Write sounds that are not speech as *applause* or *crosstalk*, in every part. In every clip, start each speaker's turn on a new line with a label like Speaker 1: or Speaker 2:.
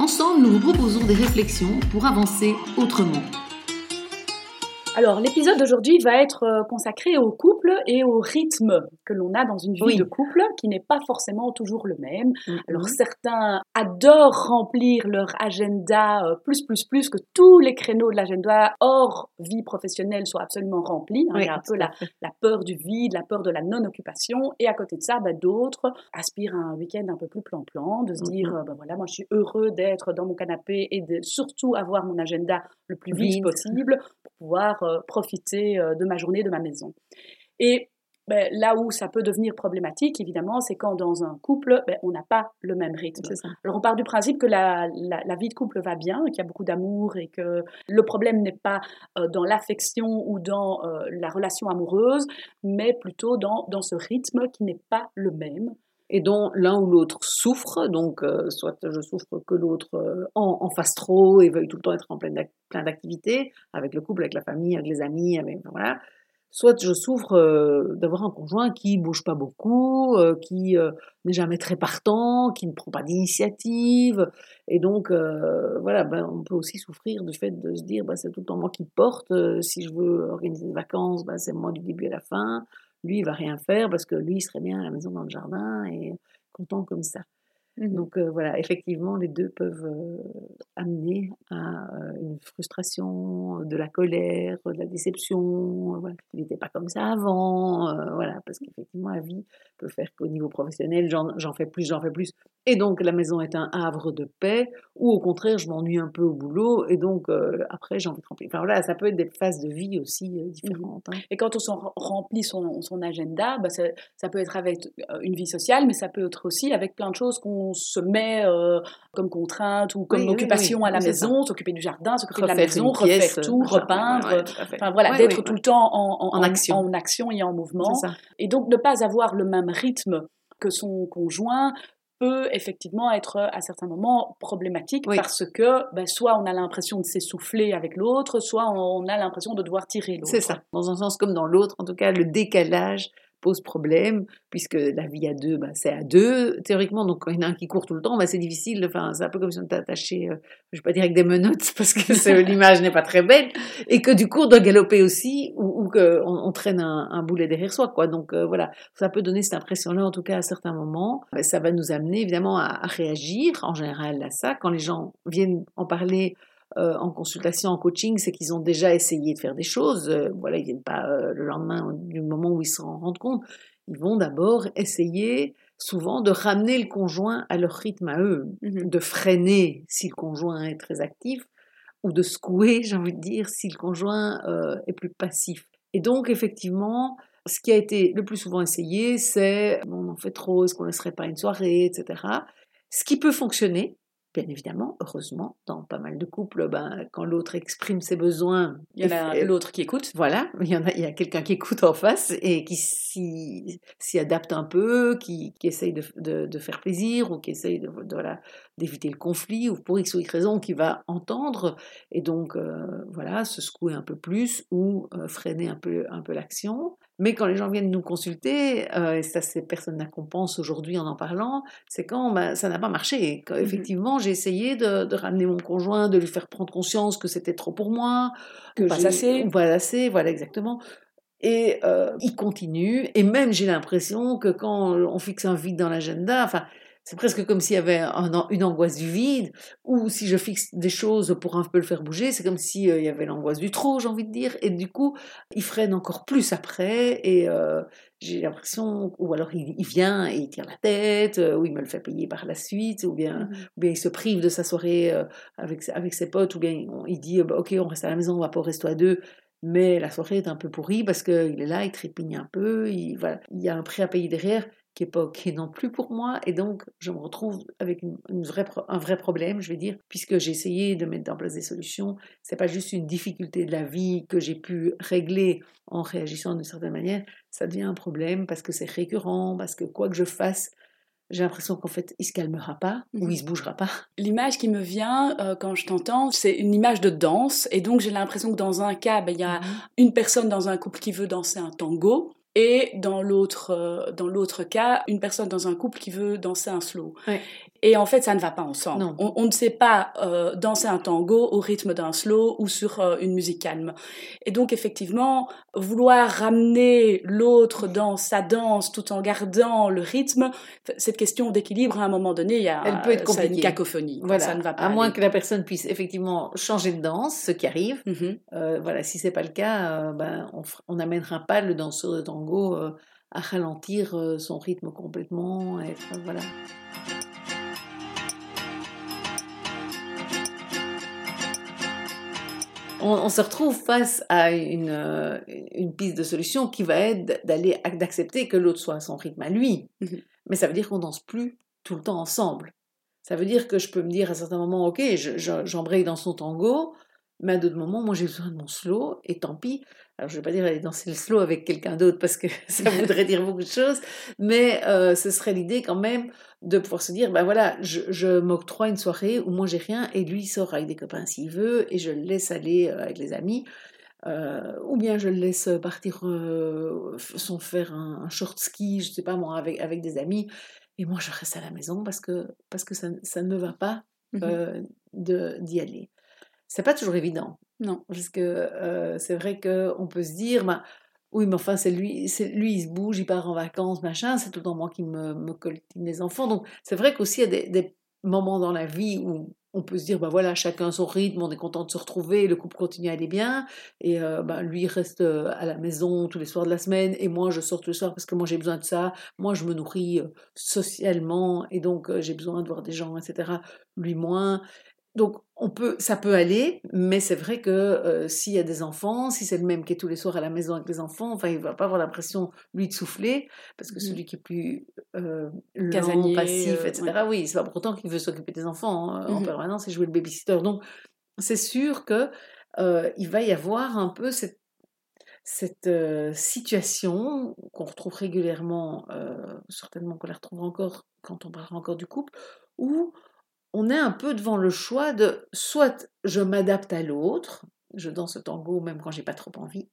Speaker 1: Ensemble, nous vous proposons des réflexions pour avancer autrement.
Speaker 2: Alors, l'épisode d'aujourd'hui va être euh, consacré au couple et au rythme que l'on a dans une vie de couple, qui n'est pas forcément toujours le même. Mm-hmm. Alors, certains adorent remplir leur agenda euh, plus, plus, plus, que tous les créneaux de l'agenda hors vie professionnelle soient absolument remplis. Hein. Il y a un peu la, peur du vide, la peur de la non-occupation. Et à côté de ça, bah, d'autres aspirent à un week-end un peu plus plan-plan, de se dire, ben voilà, moi, je suis heureux d'être dans mon canapé et de surtout avoir mon agenda le plus vite possible pour pouvoir euh, profiter euh, de ma journée, de ma maison. Et ben, là où ça peut devenir problématique, évidemment, c'est quand dans un couple, ben, on n'a pas le même rythme. Alors on part du principe que la, vie de couple va bien, qu'il y a beaucoup d'amour et que le problème n'est pas euh, dans l'affection ou dans la relation amoureuse, mais plutôt dans, dans ce rythme qui n'est pas le même
Speaker 1: et dont l'un ou l'autre souffre, donc euh, soit je souffre que l'autre euh, en, fasse trop et veuille tout le temps être en plein d'activités, avec le couple, avec la famille, avec les amis, avec, voilà. Soit je souffre euh, d'avoir un conjoint qui bouge pas beaucoup, qui n'est jamais très partant, qui ne prend pas d'initiative, et donc voilà, ben, on peut aussi souffrir du fait de se dire ben, c'est tout le temps moi qui porte, si je veux organiser des vacances, ben, c'est moi du début à la fin, lui, il va rien faire parce que lui, il serait bien à la maison dans le jardin et content comme ça. Mmh Donc euh, voilà, effectivement, les deux peuvent euh, amener à euh, une frustration, de la colère, de la déception. Voilà. Il n'était pas comme ça avant, voilà, parce qu'effectivement, la vie peut faire qu'au niveau professionnel, j'en fais plus, j'en fais plus, et donc la maison est un havre de paix, ou au contraire, je m'ennuie un peu au boulot, et donc après, j'ai envie de remplir. Enfin voilà, ça peut être des phases de vie aussi mmh différentes. Hein.
Speaker 2: Et quand on remplit son, son agenda, bah, ça, ça peut être avec une vie sociale, mais ça peut être aussi avec plein de choses qu'on se met euh, comme contrainte ou comme occupation à la maison, s'occuper du jardin, s'occuper de la maison, refaire tout, repeindre, enfin voilà, d'être tout le temps en, action. en, action. et en mouvement. Et donc ne pas avoir le même rythme que son conjoint peut effectivement être à certains moments problématique parce que ben, soit on a l'impression de s'essouffler avec l'autre, soit on a l'impression de devoir tirer l'autre.
Speaker 1: C'est ça, dans un sens comme dans l'autre, en tout cas le décalage pose problème, puisque la vie à deux, bah, c'est à deux, théoriquement. Donc, quand il y en a un qui court tout le temps, bah, c'est difficile. Enfin, c'est un peu comme si on attaché, euh, je vais pas dire avec des menottes, *laughs* parce que l'image n'est pas très belle, et que du coup, on doit galoper aussi, ou, ou qu'on on traîne un, boulet derrière soi, quoi. Donc, euh, voilà, ça peut donner cette impression-là, en tout cas, à certains moments. Ça va nous amener, évidemment, à réagir, en général, à ça. Quand les gens viennent en parler, euh, en consultation, en coaching, c'est qu'ils ont déjà essayé de faire des choses. Euh, voilà, ils viennent pas euh, le lendemain du moment où ils s'en rendent compte. Ils vont d'abord essayer souvent de ramener le conjoint à leur rythme à eux, mmh de freiner si le conjoint est très actif, ou de secouer, j'ai envie de dire, si le conjoint est plus passif. Et donc, effectivement, ce qui a été le plus souvent essayé, c'est on en fait trop, est-ce qu'on ne laisserait pas une soirée, etc. Ce qui peut fonctionner, Bien évidemment, heureusement, dans pas mal de couples, ben, quand l'autre exprime ses besoins,
Speaker 2: il y a l'autre qui écoute.
Speaker 1: Voilà, il y, en a, il y a quelqu'un qui écoute en face et qui s'y adapte un peu, qui, qui essaye de, de, de, faire plaisir ou qui essaye de, voilà, d'éviter le conflit ou pour X ou Y raison qui va entendre et donc euh, voilà, se secouer un peu plus ou euh, freiner un peu, un peu l'action. Mais quand les gens viennent nous consulter, euh, et ça c'est personne qu'on pense aujourd'hui en en parlant, c'est quand bah, ça n'a pas marché. Quand, mmh effectivement, j'ai essayé de, ramener mon conjoint, de lui faire prendre conscience que c'était trop pour moi,
Speaker 2: que pas assez,
Speaker 1: pas assez, voilà exactement. Et euh, il continue, et même j'ai l'impression que quand on fixe un vide dans l'agenda, enfin, c'est presque comme s'il y avait une angoisse du vide, ou si je fixe des choses pour un peu le faire bouger, c'est comme s'il euh, y avait l'angoisse du trop, j'ai envie de dire, et du coup, il freine encore plus après, et euh, j'ai l'impression, ou alors il, vient et il tire la tête, euh, ou il me le fait payer par la suite, ou bien, mmh ou bien il se prive de sa soirée avec, avec ses potes, ou bien il, dit, bah, ok, on reste à la maison, on va pas au resto à deux, mais la soirée est un peu pourrie parce qu'il est là, il trépigne un peu, il, voilà, il y a un prix à payer derrière qui n'est pas OK non plus pour moi. Et donc, je me retrouve avec une, vraie, un vrai problème, je vais dire, puisque j'ai essayé de mettre en place des solutions. Ce n'est pas juste une difficulté de la vie que j'ai pu régler en réagissant d'une certaine manière. Ça devient un problème parce que c'est récurrent, parce que quoi que je fasse, j'ai l'impression qu'en fait, il se calmera pas ou mhm. il se bougera pas.
Speaker 2: L'image qui me vient euh, quand je t'entends, c'est une image de danse. Et donc, j'ai l'impression que dans un cas, ben, il y a mhm. une personne dans un couple qui veut danser un tango. Et dans l'autre, euh, dans l'autre cas, une personne dans un couple qui veut danser un slow. Et en fait, ça ne va pas ensemble. On, ne sait pas euh, danser un tango au rythme d'un slow ou sur euh, une musique calme. Et donc, effectivement, vouloir ramener l'autre dans sa danse tout en gardant le rythme, cette question d'équilibre, à un moment donné, il y a
Speaker 1: Elle peut être
Speaker 2: une cacophonie.
Speaker 1: Voilà.
Speaker 2: Ça ne va pas.
Speaker 1: À moins que la personne puisse effectivement changer de danse, ce qui arrive.
Speaker 2: Mm-hmm.
Speaker 1: Euh, voilà, si c'est pas le cas, ben, on n'amènera pas le danseur de tango à ralentir son rythme complètement. Voilà. On, se retrouve face à une, euh, une, piste de solution qui va être d'aller d'accepter que l'autre soit à son rythme à lui. Mhm. Mais ça veut dire qu'on danse plus tout le temps ensemble. Ça veut dire que je peux me dire à certains moments, ok, j'embraye dans son tango, mais à d'autres moments, moi j'ai besoin de mon slow, et tant pis. Alors je ne vais pas dire aller danser le slow avec quelqu'un d'autre parce que *laughs* ça voudrait dire beaucoup de choses, mais euh, ce serait l'idée quand même de pouvoir se dire, ben voilà, je, je m'octroie une soirée où moi j'ai rien et lui sort avec des copains s'il veut et je le laisse aller euh, avec les amis. Euh, ou bien je le laisse partir euh, sans faire un, short ski, je sais pas moi, avec, avec des amis, et moi je reste à la maison parce que, parce que ça, ça ne me va pas mmh d'y aller. C'est pas toujours évident.
Speaker 2: Non.
Speaker 1: Parce que c'est vrai qu'on peut se dire, bah, oui, mais enfin, c'est lui, c'est lui, il se bouge, il part en vacances, machin, c'est tout temps moi qui me, me les enfants. Donc, c'est vrai qu'aussi, il y a des, moments dans la vie où on peut se dire, bah voilà, chacun son rythme, on est content de se retrouver, le couple continue à aller bien, et bah, lui reste à la maison tous les soirs de la semaine, et moi je sors tous les soirs parce que moi j'ai besoin de ça, moi je me nourris socialement, et donc j'ai besoin de voir des gens, etc. Lui moins. Donc, on peut, ça peut aller, mais c'est vrai que euh, s'il y a des enfants, si c'est le même qui est tous les soirs à la maison avec les enfants, enfin, il va pas avoir l'impression, lui, de souffler, parce que mmh. celui qui est plus euh, lent, passif, etc., euh, oui, c'est pas pour autant qu'il veut s'occuper des enfants hein, en mmh permanence et jouer le babysitter. Donc, c'est sûr que euh, il va y avoir un peu cette, cette situation qu'on retrouve régulièrement, certainement qu'on la retrouvera encore quand on parlera encore du couple, où on est un peu devant le choix de soit je m'adapte à l'autre, je danse le tango même quand j'ai pas trop envie,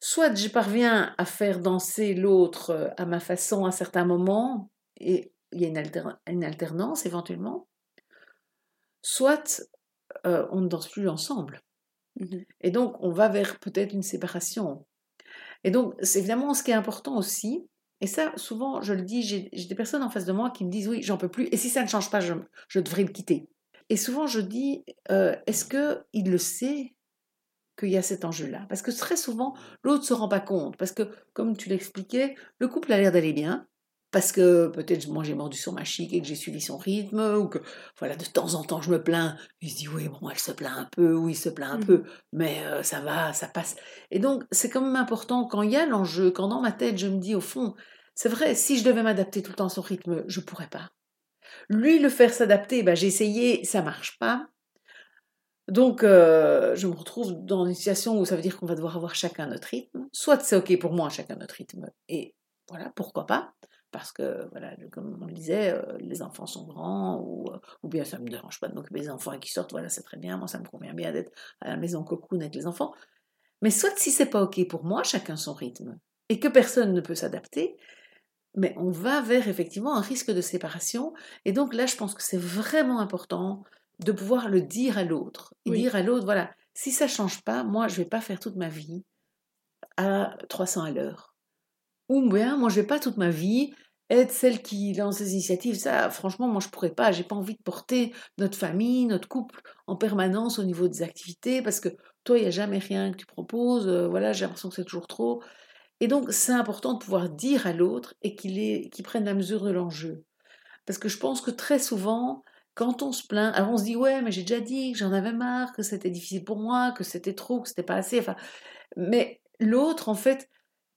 Speaker 1: soit je parviens à faire danser l'autre euh, à ma façon à certains moments, et il y a une, alternance éventuellement, soit euh, on ne danse plus ensemble. Mmh et donc on va vers peut-être une séparation. Et donc c'est évidemment ce qui est important aussi, et ça, souvent, je le dis, j'ai des personnes en face de moi qui me disent oui, j'en peux plus, et si ça ne change pas, je, devrais le quitter. Et souvent, je dis, euh, est-ce qu'il le sait qu'il y a cet enjeu-là? Parce que très souvent, l'autre ne se rend pas compte. Parce que, comme tu l'expliquais, le couple a l'air d'aller bien, parce que peut-être moi j'ai mordu sur ma chic et que j'ai suivi son rythme, ou que voilà, de temps en temps je me plains, il se dit oui, bon, elle se plaint un peu, oui, il se plaint un mmh peu, mais euh, ça va, ça passe. Et donc c'est quand même important quand il y a l'enjeu, quand dans ma tête je me dis au fond, c'est vrai, si je devais m'adapter tout le temps à son rythme, je ne pourrais pas. Lui, le faire s'adapter, ben, j'ai essayé, ça marche pas. Donc, euh, je me retrouve dans une situation où ça veut dire qu'on va devoir avoir chacun notre rythme. Soit c'est OK pour moi, chacun notre rythme, et voilà, pourquoi pas parce que, voilà, comme on le disait, euh, les enfants sont grands, ou, euh, ou bien ça ne me dérange pas de m'occuper des enfants et qui sortent, voilà, c'est très bien, moi ça me convient bien d'être à la maison cocoon avec les enfants. Mais soit si c'est pas OK pour moi, chacun son rythme, et que personne ne peut s'adapter, mais on va vers effectivement un risque de séparation. Et donc là, je pense que c'est vraiment important de pouvoir le dire à l'autre. Et dire à l'autre, voilà, si ça change pas, moi, je vais pas faire toute ma vie à 300 à l'heure. Ou bien, moi, je vais pas toute ma vie être celle qui lance des initiatives, ça, franchement, moi, je pourrais pas. J'ai pas envie de porter notre famille, notre couple en permanence au niveau des activités, parce que toi, il n'y a jamais rien que tu proposes. Euh, voilà, j'ai l'impression que c'est toujours trop. Et donc, c'est important de pouvoir dire à l'autre et qu'il prenne la mesure de l'enjeu. Parce que je pense que très souvent, quand on se plaint, alors on se dit ouais, mais j'ai déjà dit que j'en avais marre, que c'était difficile pour moi, que c'était trop, que c'était pas assez. Enfin, mais l'autre, en fait,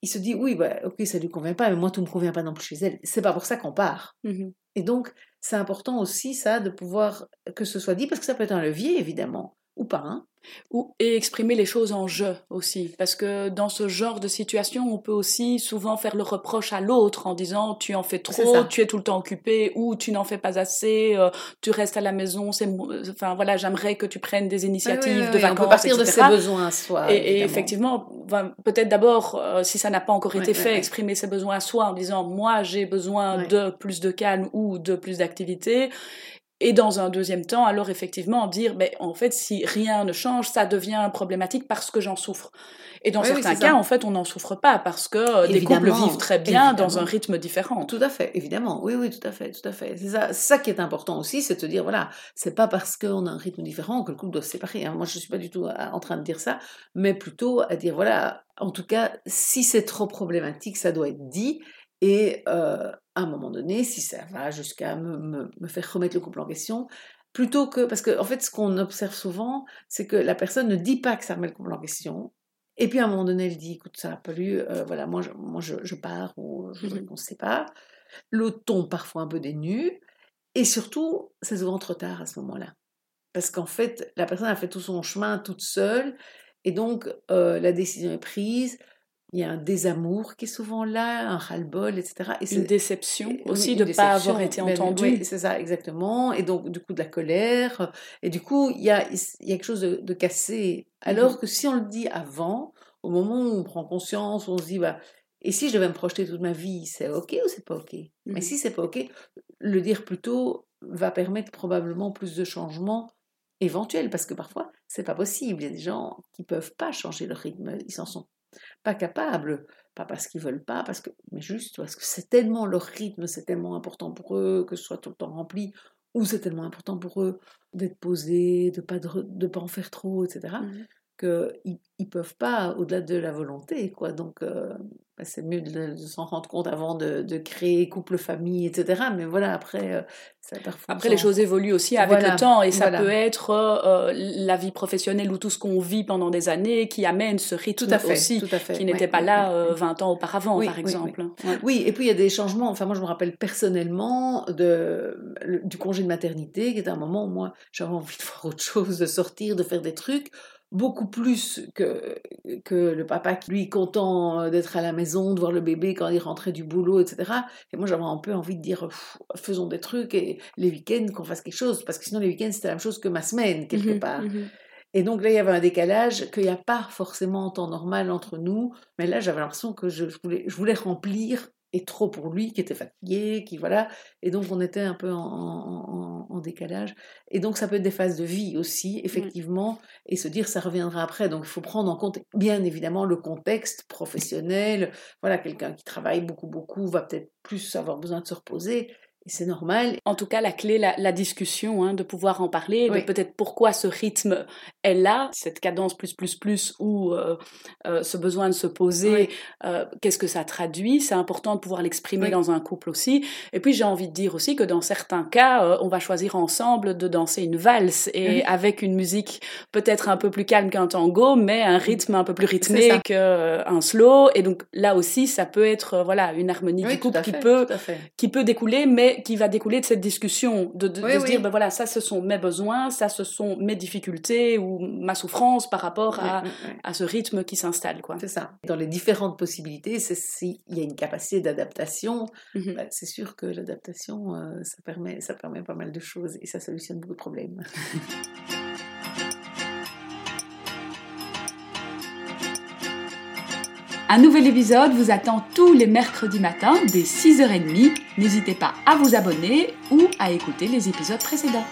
Speaker 1: il se dit oui, bah, ok, ça lui convient pas, mais moi tout me convient pas non plus chez elle. C'est pas pour ça qu'on part. Mmh et donc, c'est important aussi ça de pouvoir que ce soit dit parce que ça peut être un levier évidemment ou pas. Hein.
Speaker 2: Ou, et exprimer les choses en jeu aussi. Parce que dans ce genre de situation, on peut aussi souvent faire le reproche à l'autre en disant tu en fais trop, tu es tout le temps occupé, ou tu n'en fais pas assez, euh, tu restes à la maison. C'est, enfin voilà, j'aimerais que tu prennes des initiatives de vacances. On peut
Speaker 1: partir de ses besoins à soi.
Speaker 2: Et, effectivement, peut-être d'abord, euh, si ça n'a pas encore été fait, exprimer ses besoins à soi en disant moi j'ai besoin de plus de calme ou de plus d'activité et dans un deuxième temps, alors effectivement, dire, mais en fait, si rien ne change, ça devient problématique parce que j'en souffre. Et dans certains cas, en fait, on n'en souffre pas parce que euh, des couples vivent très bien dans un rythme différent.
Speaker 1: Tout à fait, évidemment. Oui, oui, tout à fait, tout à fait. C'est ça, ça qui est important aussi, c'est de dire, voilà, c'est pas parce qu'on a un rythme différent que le couple doit se séparer. Hein. Moi, je suis pas du tout euh, en train de dire ça, mais plutôt à dire, voilà, en tout cas, si c'est trop problématique, ça doit être dit. Et euh, à un moment donné, si ça va jusqu'à me, me, faire remettre le couple en question, plutôt que parce que en fait, ce qu'on observe souvent, c'est que la personne ne dit pas que ça remet le couple en question. Et puis à un moment donné, elle dit, écoute, ça n'a pas lu, euh, voilà, moi, je, moi je, pars ou je voudrais mmh qu'on se sépare. Le ton parfois un peu dénu. Et surtout, c'est souvent trop tard à ce moment-là. Parce qu'en fait, la personne a fait tout son chemin toute seule. Et donc, euh, la décision est prise il y a un désamour qui est souvent là, un ras-le-bol, etc.
Speaker 2: Et une déception aussi de ne pas avoir été entendu.
Speaker 1: Oui, c'est ça, exactement. Et donc, du coup, de la colère. Et du coup, il y a, il y a quelque chose de, cassé. Alors mmh que si on le dit avant, au moment où on prend conscience, on se dit, bah, et si je devais me projeter toute ma vie, c'est OK ou c'est pas OK? Mais mmh si c'est pas OK, le dire plus tôt va permettre probablement plus de changements éventuels, parce que parfois, c'est pas possible. Il y a des gens qui peuvent pas changer leur rythme, ils s'en sont pas capables, pas parce qu'ils veulent pas, mais juste parce que c'est tellement leur rythme, c'est tellement important pour eux que ce soit tout le temps rempli, ou c'est tellement important pour eux d'être posés, de pas de, pas en faire trop, etc. qu'ils ne peuvent pas au-delà de la volonté, quoi. Donc, euh, bah, c'est mieux de, s'en rendre compte avant de, de, créer couple, famille, etc. Mais voilà, après, euh,
Speaker 2: ça Après, les choses évoluent aussi avec le temps et ça peut être euh, la vie professionnelle ou tout ce qu'on vit pendant des années qui amène ce rythme tout à fait, aussi, tout à fait. qui n'était pas là 20 ans auparavant, par exemple.
Speaker 1: Oui, et puis il y a des changements. Enfin, moi, je me rappelle personnellement de, du congé de maternité, qui était un moment où moi, j'avais envie de *laughs* voir autre chose, de sortir, de faire des trucs beaucoup plus que, que le papa qui, lui, content euh, d'être à la maison, de voir le bébé quand il rentrait du boulot, etc. Et moi, j'avais un peu envie de dire, faisons des trucs et les week-ends, qu'on fasse quelque chose, parce que sinon, les week-ends, c'était la même chose que ma semaine, quelque mmh part. Mmh et donc là, il y avait un décalage, qu'il n'y a pas forcément en temps normal entre nous, mais là, j'avais l'impression que je, voulais, je voulais remplir et trop pour lui, qui était fatigué, qui voilà. Et donc on était un peu en, décalage. Et donc ça peut être des phases de vie aussi, effectivement, et se dire ça reviendra après. Donc il faut prendre en compte bien évidemment le contexte professionnel. Voilà, quelqu'un qui travaille beaucoup, beaucoup va peut-être plus avoir besoin de se reposer c'est normal.
Speaker 2: En tout cas, la clé, la, discussion, hein, de pouvoir en parler, de peut-être pourquoi ce rythme est là, cette cadence plus plus plus ou euh, euh, ce besoin de se poser, euh, qu'est-ce que ça traduit. C'est important de pouvoir l'exprimer dans un couple aussi. Et puis j'ai envie de dire aussi que dans certains cas, on va choisir ensemble de danser une valse et avec une musique peut-être un peu plus calme qu'un tango, mais un rythme un peu plus rythmé qu'un slow. Et donc là aussi, ça peut être voilà une harmonie du couple qui peut qui peut découler, mais qui va découler de cette discussion, de, se dire, ben voilà, ça ce sont mes besoins, ça ce sont mes difficultés ou ma souffrance par rapport à, à ce rythme qui s'installe. quoi.
Speaker 1: C'est ça. Dans les différentes possibilités, s'il y a une capacité d'adaptation, mmh bah, c'est sûr que l'adaptation, euh, ça, permet, ça permet pas mal de choses et ça solutionne beaucoup de problèmes. *laughs*
Speaker 2: Un nouvel épisode vous attend tous les mercredis matins dès 6h30. N'hésitez pas à vous abonner ou à écouter les épisodes précédents.